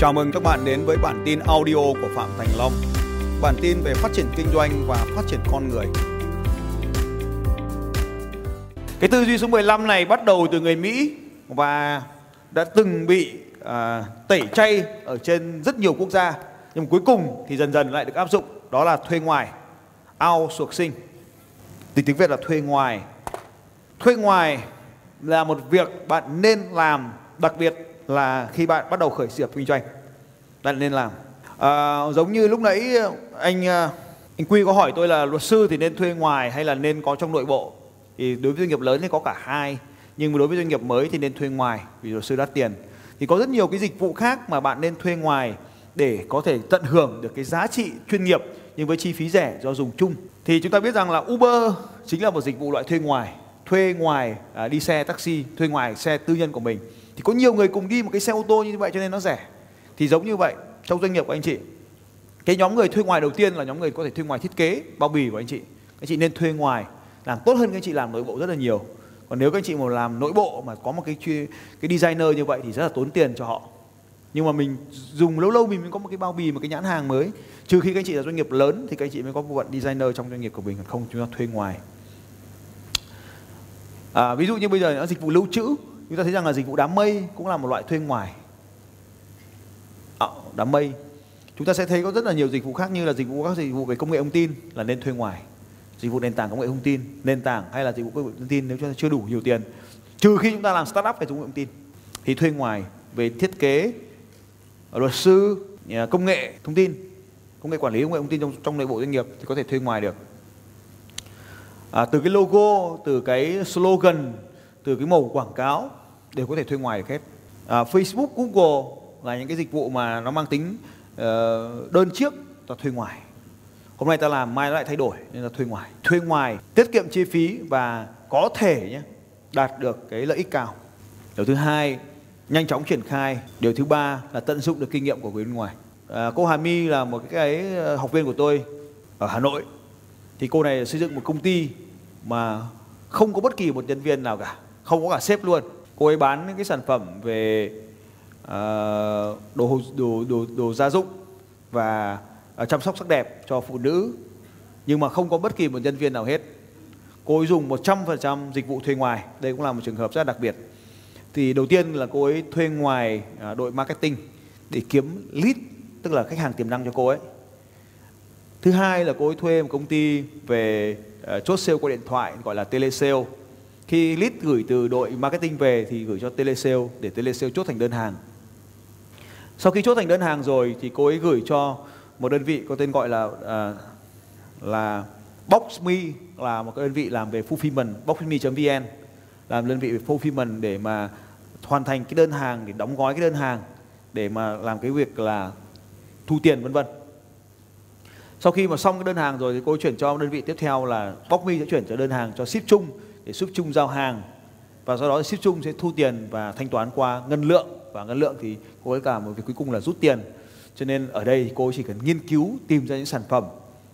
Chào mừng các bạn đến với bản tin audio của Phạm Thành Long. Bản tin về phát triển kinh doanh và phát triển con người. Cái tư duy số 15 này bắt đầu từ người Mỹ và đã từng bị à, tẩy chay ở trên rất nhiều quốc gia. Nhưng cuối cùng thì dần dần lại được áp dụng. Đó là thuê ngoài, outsourcing. Từ tiếng Việt là thuê ngoài. Thuê ngoài là một việc bạn nên làm đặc biệt là khi bạn bắt đầu khởi nghiệp kinh doanh bạn nên làm. À, giống như lúc nãy anh à, anh quy có hỏi tôi là luật sư thì nên thuê ngoài hay là nên có trong nội bộ? Thì đối với doanh nghiệp lớn thì có cả hai nhưng đối với doanh nghiệp mới thì nên thuê ngoài vì luật sư đắt tiền. Thì có rất nhiều cái dịch vụ khác mà bạn nên thuê ngoài để có thể tận hưởng được cái giá trị chuyên nghiệp nhưng với chi phí rẻ do dùng chung. Thì chúng ta biết rằng là Uber chính là một dịch vụ loại thuê ngoài thuê ngoài à, đi xe taxi thuê ngoài xe tư nhân của mình thì có nhiều người cùng đi một cái xe ô tô như vậy cho nên nó rẻ. Thì giống như vậy trong doanh nghiệp của anh chị. Cái nhóm người thuê ngoài đầu tiên là nhóm người có thể thuê ngoài thiết kế bao bì của anh chị. Anh chị nên thuê ngoài làm tốt hơn các anh chị làm nội bộ rất là nhiều. Còn nếu các anh chị mà làm nội bộ mà có một cái cái designer như vậy thì rất là tốn tiền cho họ. Nhưng mà mình dùng lâu lâu mình mới có một cái bao bì một cái nhãn hàng mới. Trừ khi các anh chị là doanh nghiệp lớn thì các anh chị mới có bộ phận designer trong doanh nghiệp của mình còn không chúng ta thuê ngoài. À, ví dụ như bây giờ nó dịch vụ lưu trữ chúng ta thấy rằng là dịch vụ đám mây cũng là một loại thuê ngoài. À, đám mây. Chúng ta sẽ thấy có rất là nhiều dịch vụ khác như là dịch vụ các dịch vụ về công nghệ thông tin là nên thuê ngoài. Dịch vụ nền tảng công nghệ thông tin nền tảng hay là dịch vụ công nghệ thông tin nếu chúng ta chưa đủ nhiều tiền. Trừ khi chúng ta làm startup về công nghệ thông tin thì thuê ngoài về thiết kế luật sư công nghệ thông tin công nghệ quản lý công nghệ thông tin trong trong nội bộ doanh nghiệp thì có thể thuê ngoài được. À, từ cái logo từ cái slogan từ cái màu quảng cáo đều có thể thuê ngoài được hết. À, Facebook Google là những cái dịch vụ mà nó mang tính uh, đơn chiếc ta thuê ngoài. Hôm nay ta làm mai nó lại thay đổi nên là thuê ngoài. Thuê ngoài tiết kiệm chi phí và có thể nhé đạt được cái lợi ích cao. Điều thứ hai nhanh chóng triển khai. Điều thứ ba là tận dụng được kinh nghiệm của người bên ngoài. À, cô Hà My là một cái ờ, học viên của tôi ở Hà Nội. Thì cô này xây dựng một công ty mà không có bất kỳ một nhân viên nào cả không có cả sếp luôn cô ấy bán những cái sản phẩm về uh, đồ, đồ đồ đồ gia dụng và uh, chăm sóc sắc đẹp cho phụ nữ. Nhưng mà không có bất kỳ một nhân viên nào hết. Cô ấy dùng 100% dịch vụ thuê ngoài. Đây cũng là một trường hợp rất đặc biệt. Thì đầu tiên là cô ấy thuê ngoài uh, đội marketing để kiếm lead tức là khách hàng tiềm năng cho cô ấy. Thứ hai là cô ấy thuê một công ty về uh, chốt sale qua điện thoại gọi là telesale khi lead gửi từ đội marketing về thì gửi cho telesale để telesale chốt thành đơn hàng. Sau khi chốt thành đơn hàng rồi thì cô ấy gửi cho một đơn vị có tên gọi là à, là Boxme là một cái đơn vị làm về fulfillment boxme.vn làm đơn vị về fulfillment để mà hoàn thành cái đơn hàng để đóng gói cái đơn hàng để mà làm cái việc là thu tiền vân vân. Sau khi mà xong cái đơn hàng rồi thì cô ấy chuyển cho đơn vị tiếp theo là Boxme sẽ chuyển cho đơn hàng cho ship chung để ship chung giao hàng. Và sau đó ship chung sẽ thu tiền và thanh toán qua ngân lượng. Và ngân lượng thì cô ấy cả một việc cuối cùng là rút tiền. Cho nên ở đây cô chỉ cần nghiên cứu tìm ra những sản phẩm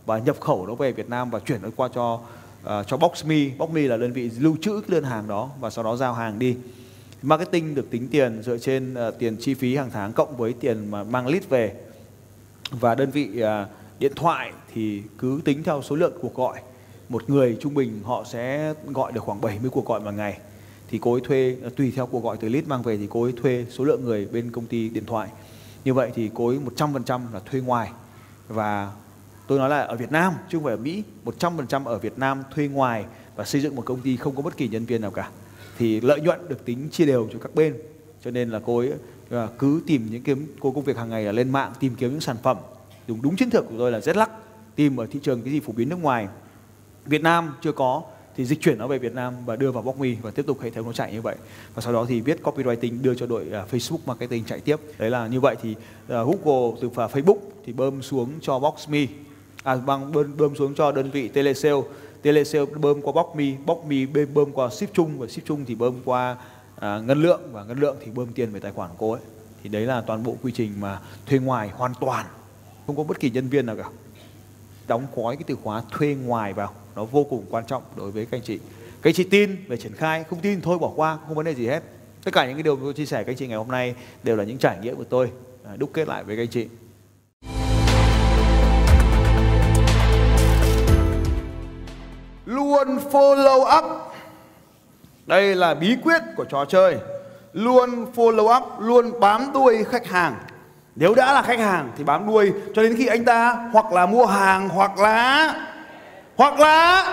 và nhập khẩu nó về Việt Nam và chuyển nó qua cho uh, cho Boxme Boxme là đơn vị lưu trữ cái đơn hàng đó và sau đó giao hàng đi. Marketing được tính tiền dựa trên uh, tiền chi phí hàng tháng cộng với tiền mà mang lead về. Và đơn vị uh, điện thoại thì cứ tính theo số lượng cuộc gọi một người trung bình họ sẽ gọi được khoảng 70 cuộc gọi một ngày. Thì cô ấy thuê, tùy theo cuộc gọi từ lead mang về thì cô ấy thuê số lượng người bên công ty điện thoại. Như vậy thì cô ấy 100% là thuê ngoài. Và tôi nói là ở Việt Nam chứ không phải ở Mỹ 100% ở Việt Nam thuê ngoài và xây dựng một công ty không có bất kỳ nhân viên nào cả. Thì lợi nhuận được tính chia đều cho các bên. Cho nên là cô ấy à, cứ tìm những kiếm, cô công việc hàng ngày là lên mạng tìm kiếm những sản phẩm. Dùng đúng chiến lược của tôi là rất lắc, tìm ở thị trường cái gì phổ biến nước ngoài. Việt Nam chưa có thì dịch chuyển nó về Việt Nam và đưa vào Boxme và tiếp tục hệ thống nó chạy như vậy. Và sau đó thì viết copywriting đưa cho đội uh, Facebook marketing chạy tiếp. Đấy là như vậy thì uh, Google từ và Facebook thì bơm xuống cho Boxme à bằng bơm, bơm xuống cho đơn vị telesale. Telesale bơm qua Boxme Boxme bơm qua ship chung và ship chung thì bơm qua uh, ngân lượng và ngân lượng thì bơm tiền về tài khoản của cô ấy. Thì đấy là toàn bộ quy trình mà thuê ngoài hoàn toàn. Không có bất kỳ nhân viên nào cả đóng gói cái từ khóa thuê ngoài vào, nó vô cùng quan trọng đối với các anh chị. Các anh chị tin về triển khai, không tin thôi bỏ qua, không vấn đề gì hết. Tất cả những cái điều tôi chia sẻ với các anh chị ngày hôm nay đều là những trải nghiệm của tôi. À, đúc kết lại với các anh chị. Luôn follow up. Đây là bí quyết của trò chơi. Luôn follow up, luôn bám đuôi khách hàng nếu đã là khách hàng thì bám đuôi cho đến khi anh ta hoặc là mua hàng hoặc là hoặc là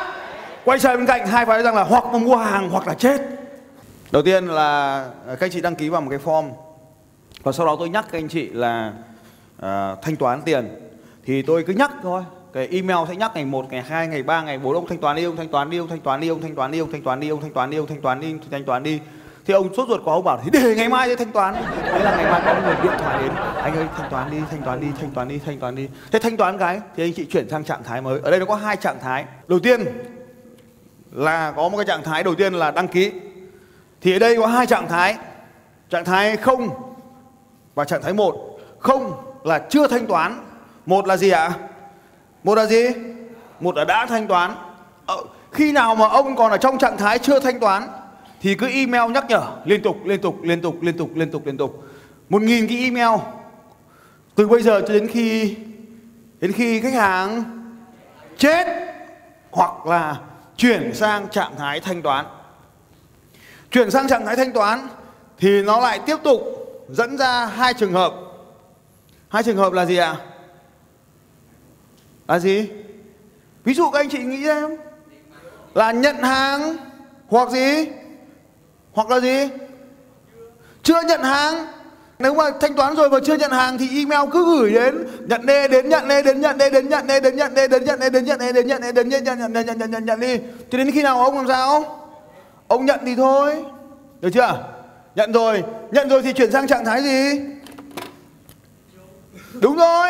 quay trở bên cạnh hai phải rằng là hoặc là mua hàng hoặc là chết. Đầu tiên là à, các anh chị đăng ký vào một cái form. Và sau đó tôi nhắc các anh chị là uh, thanh toán tiền. Thì tôi cứ nhắc thôi. Cái email sẽ nhắc ngày 1, ngày 2, ngày 3, ngày 4 ông thanh toán đi, ông thanh toán đi, ông thanh toán đi, ông thanh toán đi, ông thanh toán đi, ông thanh toán đi, ông thanh toán đi, ông thanh toán đi. Thì ông sốt ruột quá ông bảo thì để ngày mai sẽ thanh toán. Thế là ngày mai có người điện thoại đến, anh ơi thanh toán đi, thanh toán đi, thanh toán đi, thanh toán đi. Thế thanh toán cái thì anh chị chuyển sang trạng thái mới. Ở đây nó có hai trạng thái. Đầu tiên là có một cái trạng thái đầu tiên là đăng ký. Thì ở đây có hai trạng thái. Trạng thái không và trạng thái một. Không là chưa thanh toán. Một là gì ạ? Một là gì? Một là đã thanh toán. Ờ, khi nào mà ông còn ở trong trạng thái chưa thanh toán thì cứ email nhắc nhở. Liên tục liên tục liên tục liên tục liên tục liên tục. Một nghìn cái email. Từ bây giờ cho đến khi đến khi khách hàng chết hoặc là chuyển sang trạng thái thanh toán. Chuyển sang trạng thái thanh toán thì nó lại tiếp tục dẫn ra hai trường hợp. Hai trường hợp là gì ạ? Là gì? Ví dụ các anh chị nghĩ xem. Là nhận hàng hoặc gì? Hoặc là gì chưa nhận hàng nếu mà thanh toán rồi mà chưa nhận hàng thì email cứ gửi đến nhận đê đến nhận đê đến nhận đê đến nhận đê đến nhận đê đến nhận đê đến nhận đê đến nhận đê đến nhận nhận nhận nhận nhận nhận nhận đi cho đến khi nào ông làm sao ông nhận thì thôi được chưa nhận rồi nhận rồi thì chuyển sang trạng thái gì đúng rồi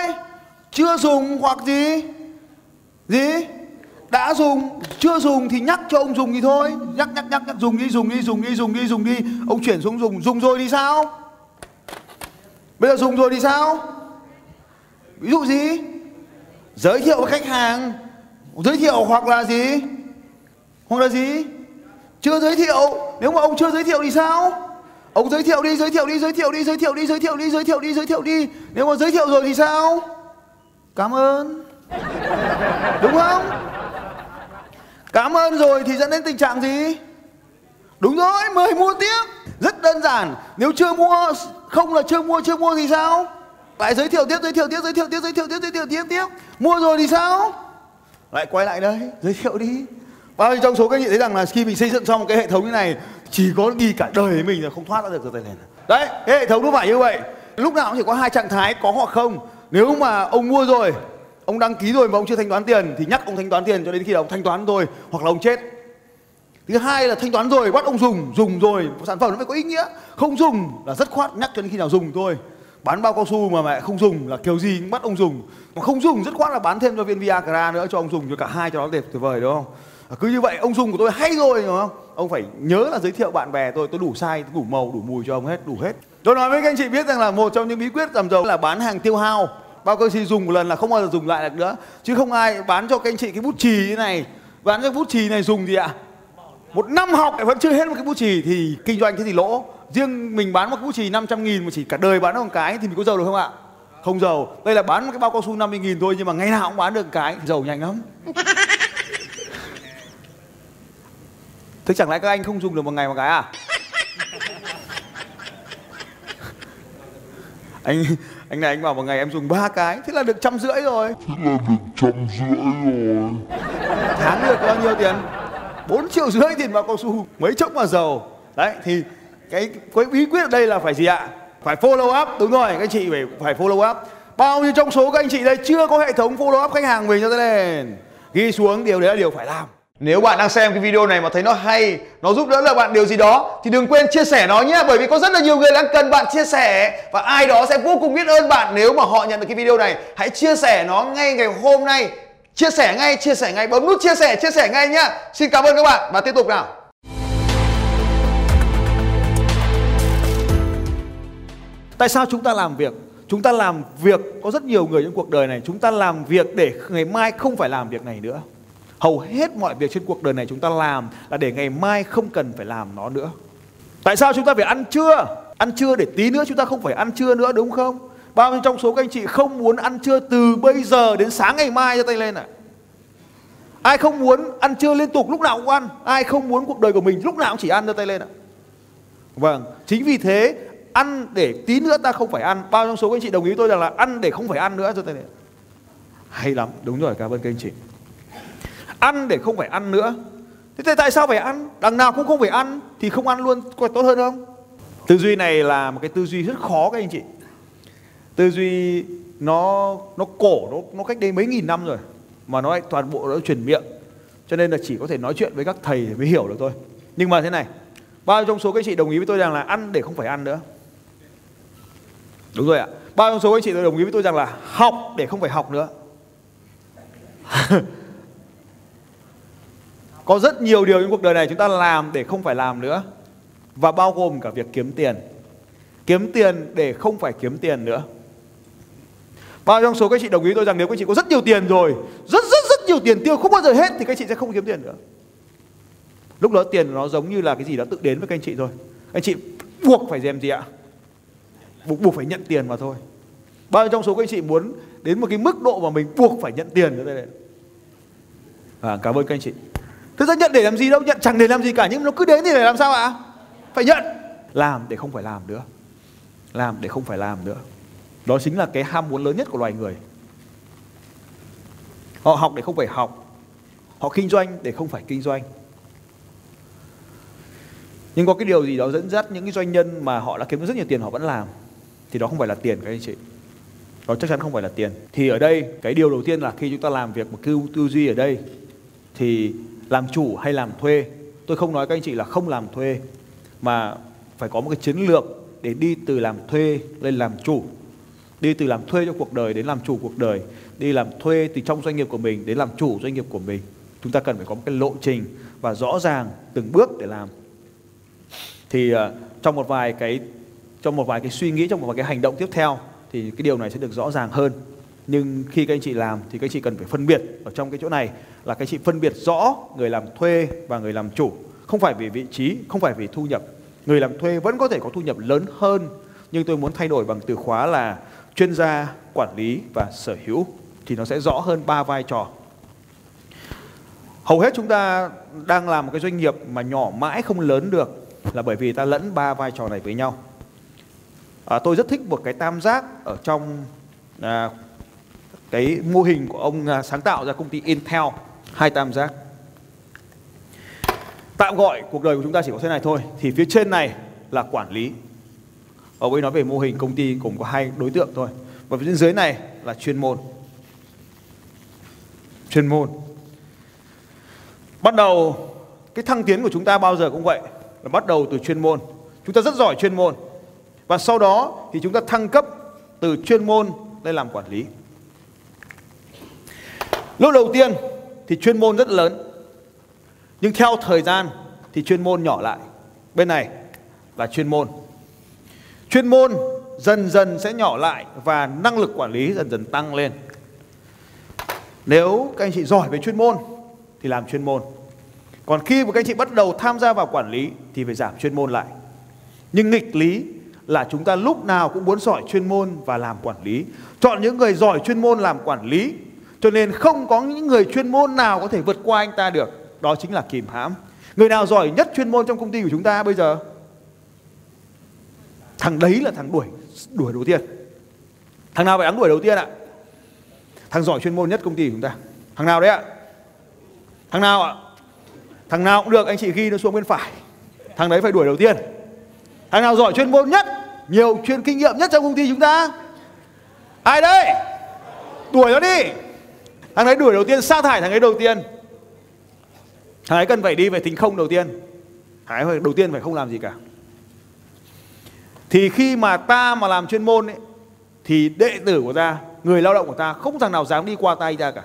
chưa dùng hoặc gì gì đã dùng, chưa dùng thì nhắc cho ông dùng thì thôi. Nhắc nhắc nhắc nhắc, dùng đi dùng đi dùng đi dùng đi dùng đi. Ông chuyển xuống dùng dùng rồi thì sao? Bây giờ dùng rồi thì sao? Ví dụ gì? Giới thiệu với khách hàng. Giới thiệu hoặc là gì? Hoặc là gì? Chưa giới thiệu. Nếu mà ông chưa giới thiệu thì sao? Ông giới thiệu đi, giới thiệu đi, giới thiệu đi, giới thiệu đi, giới thiệu đi, giới thiệu đi, giới thiệu đi. Nếu mà giới thiệu rồi thì sao? Cảm ơn. Đúng không? Cảm ơn rồi thì dẫn đến tình trạng gì? Đúng rồi, mời mua tiếp. Rất đơn giản, nếu chưa mua, không là chưa mua chưa mua thì sao? Lại giới thiệu tiếp, giới thiệu tiếp, giới thiệu tiếp, giới thiệu tiếp, giới thiệu tiếp tiếp. Mua rồi thì sao? Lại quay lại đây, giới thiệu đi. Bao nhiêu trong số các anh chị thấy rằng là khi mình xây dựng xong một cái hệ thống như này, chỉ có đi cả đời mình là không thoát ra được từ rồi này. Đấy, cái hệ thống nó phải như vậy. Lúc nào cũng chỉ có hai trạng thái, có hoặc không. Nếu mà ông mua rồi ông đăng ký rồi mà ông chưa thanh toán tiền thì nhắc ông thanh toán tiền cho đến khi nào ông thanh toán rồi hoặc là ông chết. Thứ hai là thanh toán rồi bắt ông dùng dùng rồi. Sản phẩm nó phải có ý nghĩa. Không dùng là rất khoát nhắc cho đến khi nào dùng thôi. Bán bao cao su mà mẹ không dùng là kiểu gì cũng bắt ông dùng. Mà không dùng rất khoát là bán thêm cho viên Viagra nữa cho ông dùng cho cả hai cho nó đẹp tuyệt vời đúng không? À, cứ như vậy ông dùng của tôi hay rồi đúng không? Ông phải nhớ là giới thiệu bạn bè tôi tôi đủ sai đủ màu đủ mùi cho ông hết đủ hết. Tôi nói với các anh chị biết rằng là một trong những bí quyết làm giàu là bán hàng tiêu hao bao cơ si dùng một lần là không bao giờ dùng lại được nữa. Chứ không ai bán cho các anh chị cái bút chì như này. Bán cho bút chì này dùng gì ạ? Một năm học vẫn chưa hết một cái bút chì thì kinh doanh thế thì lỗ? Riêng mình bán một cái bút chì 500 nghìn mà chỉ cả đời bán được một cái thì mình có giàu được không ạ? Không giàu. Đây là bán một cái bao cao su 50 nghìn thôi nhưng mà ngày nào cũng bán được một cái. Giàu nhanh lắm. Thế chẳng lẽ các anh không dùng được một ngày một cái à? Anh anh này anh bảo một ngày em dùng ba cái thế là được trăm rưỡi rồi. Thế là được trăm rưỡi rồi. Tháng được bao nhiêu tiền? 4 triệu rưỡi tiền bao cao su mấy chốc mà giàu. Đấy thì cái cái bí quyết ở đây là phải gì ạ? Phải follow up đúng rồi các anh chị phải phải follow up. Bao nhiêu trong số các anh chị đây chưa có hệ thống follow up khách hàng mình cho tay lên? Ghi xuống điều đấy là điều phải làm nếu bạn đang xem cái video này mà thấy nó hay, nó giúp đỡ được bạn điều gì đó thì đừng quên chia sẻ nó nhé bởi vì có rất là nhiều người đang cần bạn chia sẻ và ai đó sẽ vô cùng biết ơn bạn nếu mà họ nhận được cái video này. Hãy chia sẻ nó ngay ngày hôm nay. Chia sẻ ngay, chia sẻ ngay, bấm nút chia sẻ, chia sẻ ngay nhá. Xin cảm ơn các bạn và tiếp tục nào. Tại sao chúng ta làm việc? Chúng ta làm việc có rất nhiều người trong cuộc đời này, chúng ta làm việc để ngày mai không phải làm việc này nữa hầu hết mọi việc trên cuộc đời này chúng ta làm là để ngày mai không cần phải làm nó nữa. Tại sao chúng ta phải ăn trưa? Ăn trưa để tí nữa chúng ta không phải ăn trưa nữa, đúng không? Bao nhiêu trong số các anh chị không muốn ăn trưa từ bây giờ đến sáng ngày mai cho tay lên ạ. À? ai không muốn ăn trưa liên tục, lúc nào cũng ăn. Ai không muốn cuộc đời của mình, lúc nào cũng chỉ ăn cho tay lên ạ. À? vâng chính vì thế, ăn để tí nữa ta không phải ăn. Bao trong số các anh chị đồng ý tôi rằng là ăn để không phải ăn nữa cho tay lên. Hay lắm, đúng rồi, cảm ơn các anh chị ăn để không phải ăn nữa. Thế tại sao phải ăn? Đằng nào cũng không phải ăn thì không ăn luôn có tốt hơn không? Tư duy này là một cái tư duy rất khó các anh chị. Tư duy nó nó cổ, nó nó cách đây mấy nghìn năm rồi mà nó lại toàn bộ nó truyền miệng. Cho nên là chỉ có thể nói chuyện với các thầy mới hiểu được thôi. Nhưng mà thế này, bao trong số các anh chị đồng ý với tôi rằng là ăn để không phải ăn nữa? Đúng rồi ạ. Bao trong số các anh chị đồng ý với tôi rằng là học để không phải học nữa? có rất nhiều điều trong cuộc đời này chúng ta làm để không phải làm nữa. Và bao gồm cả việc kiếm tiền. Kiếm tiền để không phải kiếm tiền nữa. Bao trong số các chị đồng ý tôi rằng nếu các chị có rất nhiều tiền rồi rất rất rất nhiều tiền tiêu không bao giờ hết thì các chị sẽ không kiếm tiền nữa. Lúc đó tiền nó giống như là cái gì đó tự đến với các anh chị thôi. Anh chị buộc phải dèm gì ạ buộc, buộc phải nhận tiền mà thôi. Bao trong số các anh chị muốn đến một cái mức độ mà mình buộc phải nhận tiền nữa đây này. À, cảm ơn các anh chị thực ra nhận để làm gì đâu nhận chẳng để làm gì cả nhưng nó cứ đến thì để làm sao ạ? Phải nhận. Làm để không phải làm nữa. Làm để không phải làm nữa. Đó chính là cái ham muốn lớn nhất của loài người. Họ học để không phải học. Họ kinh doanh để không phải kinh doanh. Nhưng có cái điều gì đó dẫn dắt những cái doanh nhân mà họ đã kiếm được rất nhiều tiền họ vẫn làm thì đó không phải là tiền các anh chị. Đó chắc chắn không phải là tiền. Thì ở đây cái điều đầu tiên là khi chúng ta làm việc một tư, tư duy ở đây thì làm chủ hay làm thuê. Tôi không nói các anh chị là không làm thuê mà phải có một cái chiến lược để đi từ làm thuê lên làm chủ. Đi từ làm thuê cho cuộc đời đến làm chủ cuộc đời. Đi làm thuê từ trong doanh nghiệp của mình đến làm chủ doanh nghiệp của mình. Chúng ta cần phải có một cái lộ trình và rõ ràng từng bước để làm. Thì uh, trong một vài cái trong một vài cái suy nghĩ trong một vài cái hành động tiếp theo thì cái điều này sẽ được rõ ràng hơn. Nhưng khi các anh chị làm thì các anh chị cần phải phân biệt ở trong cái chỗ này là các anh chị phân biệt rõ người làm thuê và người làm chủ. Không phải vì vị trí không phải vì thu nhập. Người làm thuê vẫn có thể có thu nhập lớn hơn nhưng tôi muốn thay đổi bằng từ khóa là chuyên gia quản lý và sở hữu thì nó sẽ rõ hơn ba vai trò. Hầu hết chúng ta đang làm một cái doanh nghiệp mà nhỏ mãi không lớn được là bởi vì ta lẫn ba vai trò này với nhau. À, tôi rất thích một cái tam giác ở trong à, cái mô hình của ông à, sáng tạo ra công ty Intel hai tam giác. Tạm gọi cuộc đời của chúng ta chỉ có thế này thôi, thì phía trên này là quản lý. Ở ấy nói về mô hình công ty cũng có hai đối tượng thôi. Và phía dưới này là chuyên môn. Chuyên môn. Bắt đầu, cái thăng tiến của chúng ta bao giờ cũng vậy, là bắt đầu từ chuyên môn. Chúng ta rất giỏi chuyên môn. Và sau đó thì chúng ta thăng cấp từ chuyên môn lên làm quản lý. Lúc đầu tiên thì chuyên môn rất lớn. Nhưng theo thời gian thì chuyên môn nhỏ lại. Bên này là chuyên môn. Chuyên môn dần dần sẽ nhỏ lại và năng lực quản lý dần dần tăng lên. Nếu các anh chị giỏi về chuyên môn thì làm chuyên môn. Còn khi mà các anh chị bắt đầu tham gia vào quản lý thì phải giảm chuyên môn lại. Nhưng nghịch lý là chúng ta lúc nào cũng muốn giỏi chuyên môn và làm quản lý. Chọn những người giỏi chuyên môn làm quản lý cho nên không có những người chuyên môn nào có thể vượt qua anh ta được. Đó chính là kìm hãm. Người nào giỏi nhất chuyên môn trong công ty của chúng ta bây giờ? Thằng đấy là thằng đuổi đuổi đầu tiên. Thằng nào phải đáng đuổi đầu tiên ạ? Thằng giỏi chuyên môn nhất công ty của chúng ta. Thằng nào đấy ạ? Thằng nào ạ? Thằng nào cũng được, anh chị ghi nó xuống bên phải. Thằng đấy phải đuổi đầu tiên. Thằng nào giỏi chuyên môn nhất, nhiều chuyên kinh nghiệm nhất trong công ty chúng ta? Ai đây đuổi nó đi thằng đấy đuổi đầu tiên sa thải thằng ấy đầu tiên. Thằng ấy cần phải đi về tính không đầu tiên. Thằng ấy đầu tiên phải không làm gì cả. Thì khi mà ta mà làm chuyên môn ấy, thì đệ tử của ta người lao động của ta không thằng nào dám đi qua tay ta cả.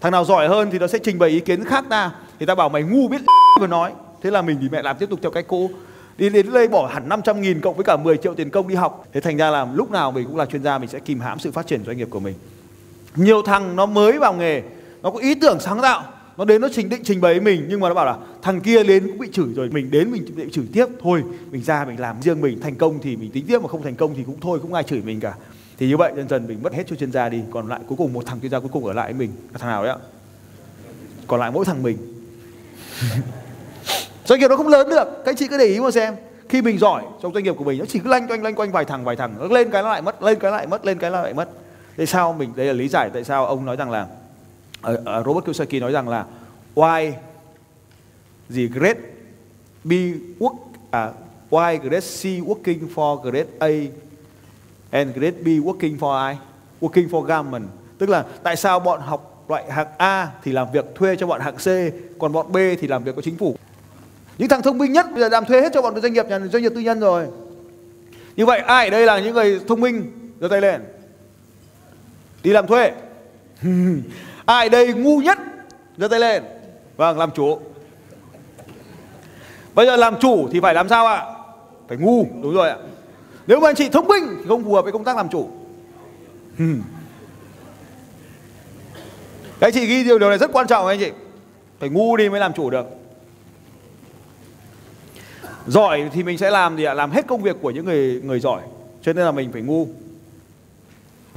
Thằng nào giỏi hơn thì nó sẽ trình bày ý kiến khác ta. Thì ta bảo mày ngu biết và nói. Thế là mình thì mẹ làm tiếp tục theo cách cũ. Đi đến đây bỏ hẳn 500 nghìn cộng với cả 10 triệu tiền công đi học. Thế thành ra là lúc nào mình cũng là chuyên gia mình sẽ kìm hãm sự phát triển doanh nghiệp của mình nhiều thằng nó mới vào nghề, nó có ý tưởng sáng tạo, nó đến nó trình định, trình bày mình, nhưng mà nó bảo là thằng kia đến cũng bị chửi rồi, mình đến mình bị chửi tiếp, thôi, mình ra mình làm riêng mình, thành công thì mình tính tiếp mà không thành công thì cũng thôi cũng ai chửi mình cả. Thì như vậy dần dần mình mất hết cho chuyên gia đi, còn lại cuối cùng một thằng chuyên gia cuối cùng ở lại với mình, là thằng nào đấy ạ? Còn lại mỗi thằng mình. Doanh nghiệp nó không lớn được, các anh chị cứ để ý mà xem. Khi mình giỏi, trong doanh nghiệp của mình nó chỉ cứ lanh quanh lanh quanh vài thằng vài thằng, nó lên cái nó lại mất, lên cái lại mất, lên cái lại mất tại sao mình đây là lý giải tại sao ông nói rằng là uh, uh, Robert Kiyosaki nói rằng là why the great B work à, why great C working for great A and great B working for ai working for government tức là tại sao bọn học loại hạng A thì làm việc thuê cho bọn hạng C còn bọn B thì làm việc có chính phủ? Những thằng thông minh nhất bây giờ làm thuê hết cho bọn doanh nghiệp nhà doanh nghiệp tư nhân rồi. Như vậy ai ở đây là những người thông minh? Giơ tay lên đi làm thuê. Ai đây ngu nhất? Giơ tay lên. Vâng làm chủ. Bây giờ làm chủ thì phải làm sao ạ? Phải ngu, đúng rồi ạ. Nếu mà anh chị thông minh thì không phù hợp với công tác làm chủ. Các anh chị ghi điều điều này rất quan trọng anh chị. Phải ngu đi mới làm chủ được. Giỏi thì mình sẽ làm gì ạ? Làm hết công việc của những người người giỏi. Cho nên là mình phải ngu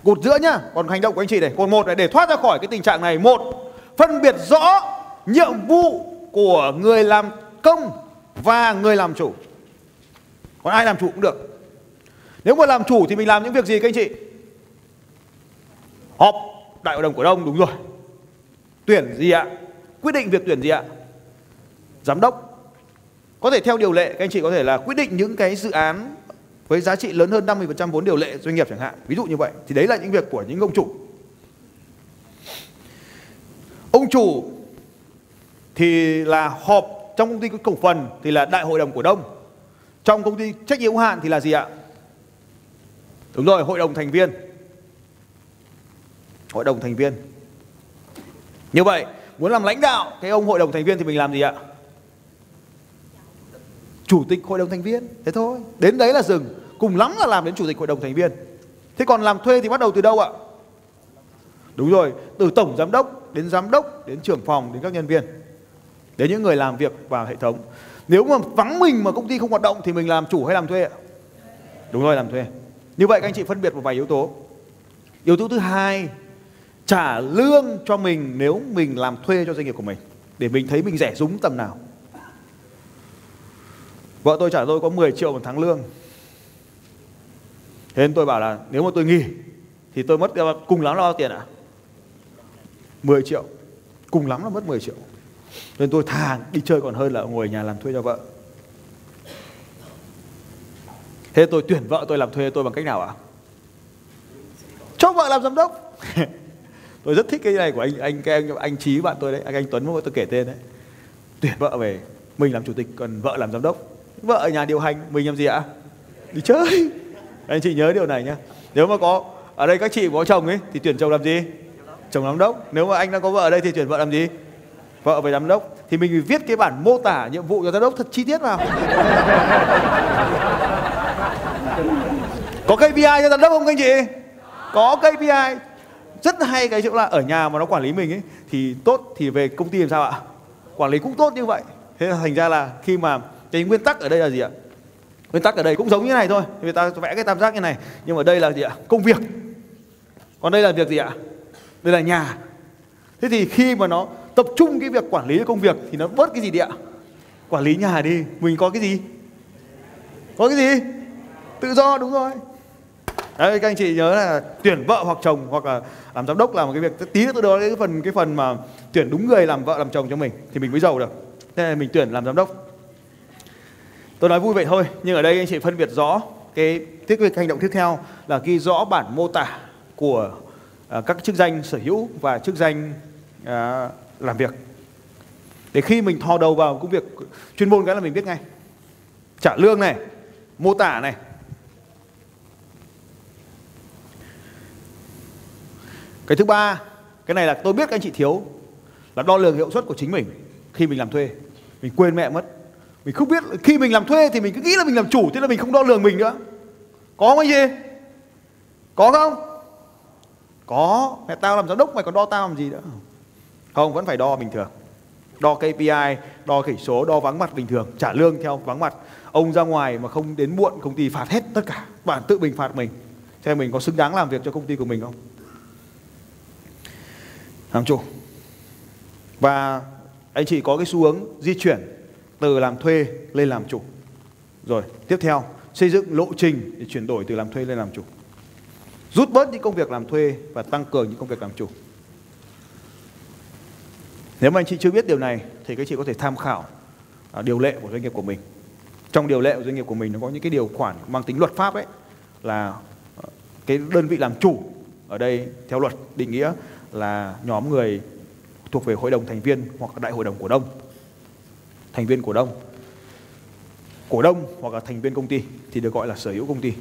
cột giữa nhá. Còn hành động của anh chị này còn một này, để thoát ra khỏi cái tình trạng này. Một, phân biệt rõ nhiệm vụ của người làm công và người làm chủ. Còn ai làm chủ cũng được. Nếu mà làm chủ thì mình làm những việc gì các anh chị? Họp đại hội đồng cổ đông, đúng rồi. Tuyển gì ạ? Quyết định việc tuyển gì ạ? Giám đốc. Có thể theo điều lệ, các anh chị có thể là quyết định những cái dự án với giá trị lớn hơn 50% vốn điều lệ doanh nghiệp chẳng hạn. Ví dụ như vậy thì đấy là những việc của những ông chủ. Ông chủ thì là họp trong công ty cổ phần thì là đại hội đồng cổ đông. Trong công ty trách nhiệm hữu hạn thì là gì ạ? Đúng rồi, hội đồng thành viên. Hội đồng thành viên. Như vậy, muốn làm lãnh đạo cái ông hội đồng thành viên thì mình làm gì ạ? Chủ tịch hội đồng thành viên. Thế thôi. Đến đấy là dừng. Cùng lắm là làm đến chủ tịch hội đồng thành viên. Thế còn làm thuê thì bắt đầu từ đâu ạ? Đúng rồi, từ tổng giám đốc đến giám đốc, đến trưởng phòng, đến các nhân viên. Đến những người làm việc vào hệ thống. Nếu mà vắng mình mà công ty không hoạt động thì mình làm chủ hay làm thuê ạ? Đúng rồi, làm thuê. Như vậy các anh chị phân biệt một vài yếu tố. Yếu tố thứ hai, trả lương cho mình nếu mình làm thuê cho doanh nghiệp của mình. Để mình thấy mình rẻ rúng tầm nào. Vợ tôi trả tôi có 10 triệu một tháng lương Thế nên tôi bảo là nếu mà tôi nghỉ Thì tôi mất cùng lắm là bao tiền ạ? À? 10 triệu Cùng lắm là mất 10 triệu Nên tôi thà đi chơi còn hơn là ngồi ở nhà làm thuê cho vợ Thế tôi tuyển vợ tôi làm thuê tôi bằng cách nào ạ? À? Cho vợ làm giám đốc Tôi rất thích cái này của anh anh cái anh, anh Trí bạn tôi đấy Anh anh Tuấn mà tôi kể tên đấy Tuyển vợ về Mình làm chủ tịch còn vợ làm giám đốc vợ ở nhà điều hành, mình làm gì ạ? Đi chơi. Anh chị nhớ điều này nhé nếu mà có, ở đây các chị có chồng ấy, thì tuyển chồng làm gì? Chồng giám đốc. Nếu mà anh đang có vợ ở đây thì tuyển vợ làm gì? Vợ về giám đốc. Thì mình phải viết cái bản mô tả nhiệm vụ cho giám đốc thật chi tiết vào. Có KPI cho giám đốc không các anh chị? Có KPI rất hay cái chỗ là ở nhà mà nó quản lý mình ấy, thì tốt thì về công ty làm sao ạ? Quản lý cũng tốt như vậy. Thế là thành ra là khi mà cái nguyên tắc ở đây là gì ạ? Nguyên tắc ở đây cũng giống như này thôi người ta vẽ cái tam giác như này. Nhưng mà đây là gì ạ? Công việc. Còn đây là việc gì ạ? Đây là nhà. Thế thì khi mà nó tập trung cái việc quản lý công việc thì nó bớt cái gì đi ạ? Quản lý nhà đi. Mình có cái gì? Có cái gì? Tự do, đúng rồi. Đấy, các anh chị nhớ là tuyển vợ hoặc chồng hoặc là làm giám đốc là một cái việc, tí nữa tôi nói cái phần cái phần mà tuyển đúng người làm vợ làm chồng cho mình thì mình mới giàu được. Thế là mình tuyển làm giám đốc. Tôi nói vui vậy thôi, nhưng ở đây anh chị phân biệt rõ cái tiếp việc hành động tiếp theo là ghi rõ bản mô tả của uh, các chức danh sở hữu và chức danh uh, làm việc. Để khi mình thò đầu vào công việc chuyên môn cái là mình biết ngay. Trả lương này, mô tả này. Cái thứ ba, cái này là tôi biết các anh chị thiếu là đo lường hiệu suất của chính mình khi mình làm thuê. Mình quên mẹ mất mình không biết khi mình làm thuê thì mình cứ nghĩ là mình làm chủ, thế là mình không đo lường mình nữa. Có không anh gì có không? Có. Mẹ tao làm giám đốc, mày còn đo tao làm gì nữa? Không, vẫn phải đo bình thường. Đo KPI đo chỉ số, đo vắng mặt bình thường. Trả lương theo vắng mặt. Ông ra ngoài mà không đến muộn, công ty phạt hết tất cả. Bạn tự mình phạt mình. Xem mình có xứng đáng làm việc cho công ty của mình không? Làm chủ. Và anh chị có cái xu hướng di chuyển từ làm thuê lên làm chủ. Rồi, tiếp theo, xây dựng lộ trình để chuyển đổi từ làm thuê lên làm chủ. Rút bớt những công việc làm thuê và tăng cường những công việc làm chủ. Nếu mà anh chị chưa biết điều này thì các chị có thể tham khảo à, điều lệ của doanh nghiệp của mình. Trong điều lệ của doanh nghiệp của mình nó có những cái điều khoản mang tính luật pháp ấy là ờ, cái đơn vị làm chủ ở đây theo luật định nghĩa là nhóm người thuộc về hội đồng thành viên hoặc đại hội đồng cổ đông. Thành viên cổ đông. Cổ đông hoặc là thành viên công ty thì được gọi là sở hữu công ty.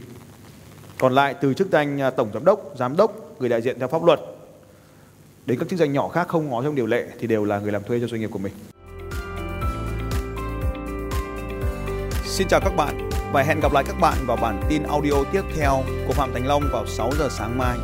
Còn lại từ chức danh à, tổng giám đốc, giám đốc, người đại diện theo pháp luật đến các chức danh nhỏ khác không ngó trong điều lệ thì đều là người làm thuê cho doanh nghiệp của mình. Xin chào các bạn và hẹn gặp lại các bạn vào bản tin audio tiếp theo của Phạm Thành Long vào 6 giờ sáng mai.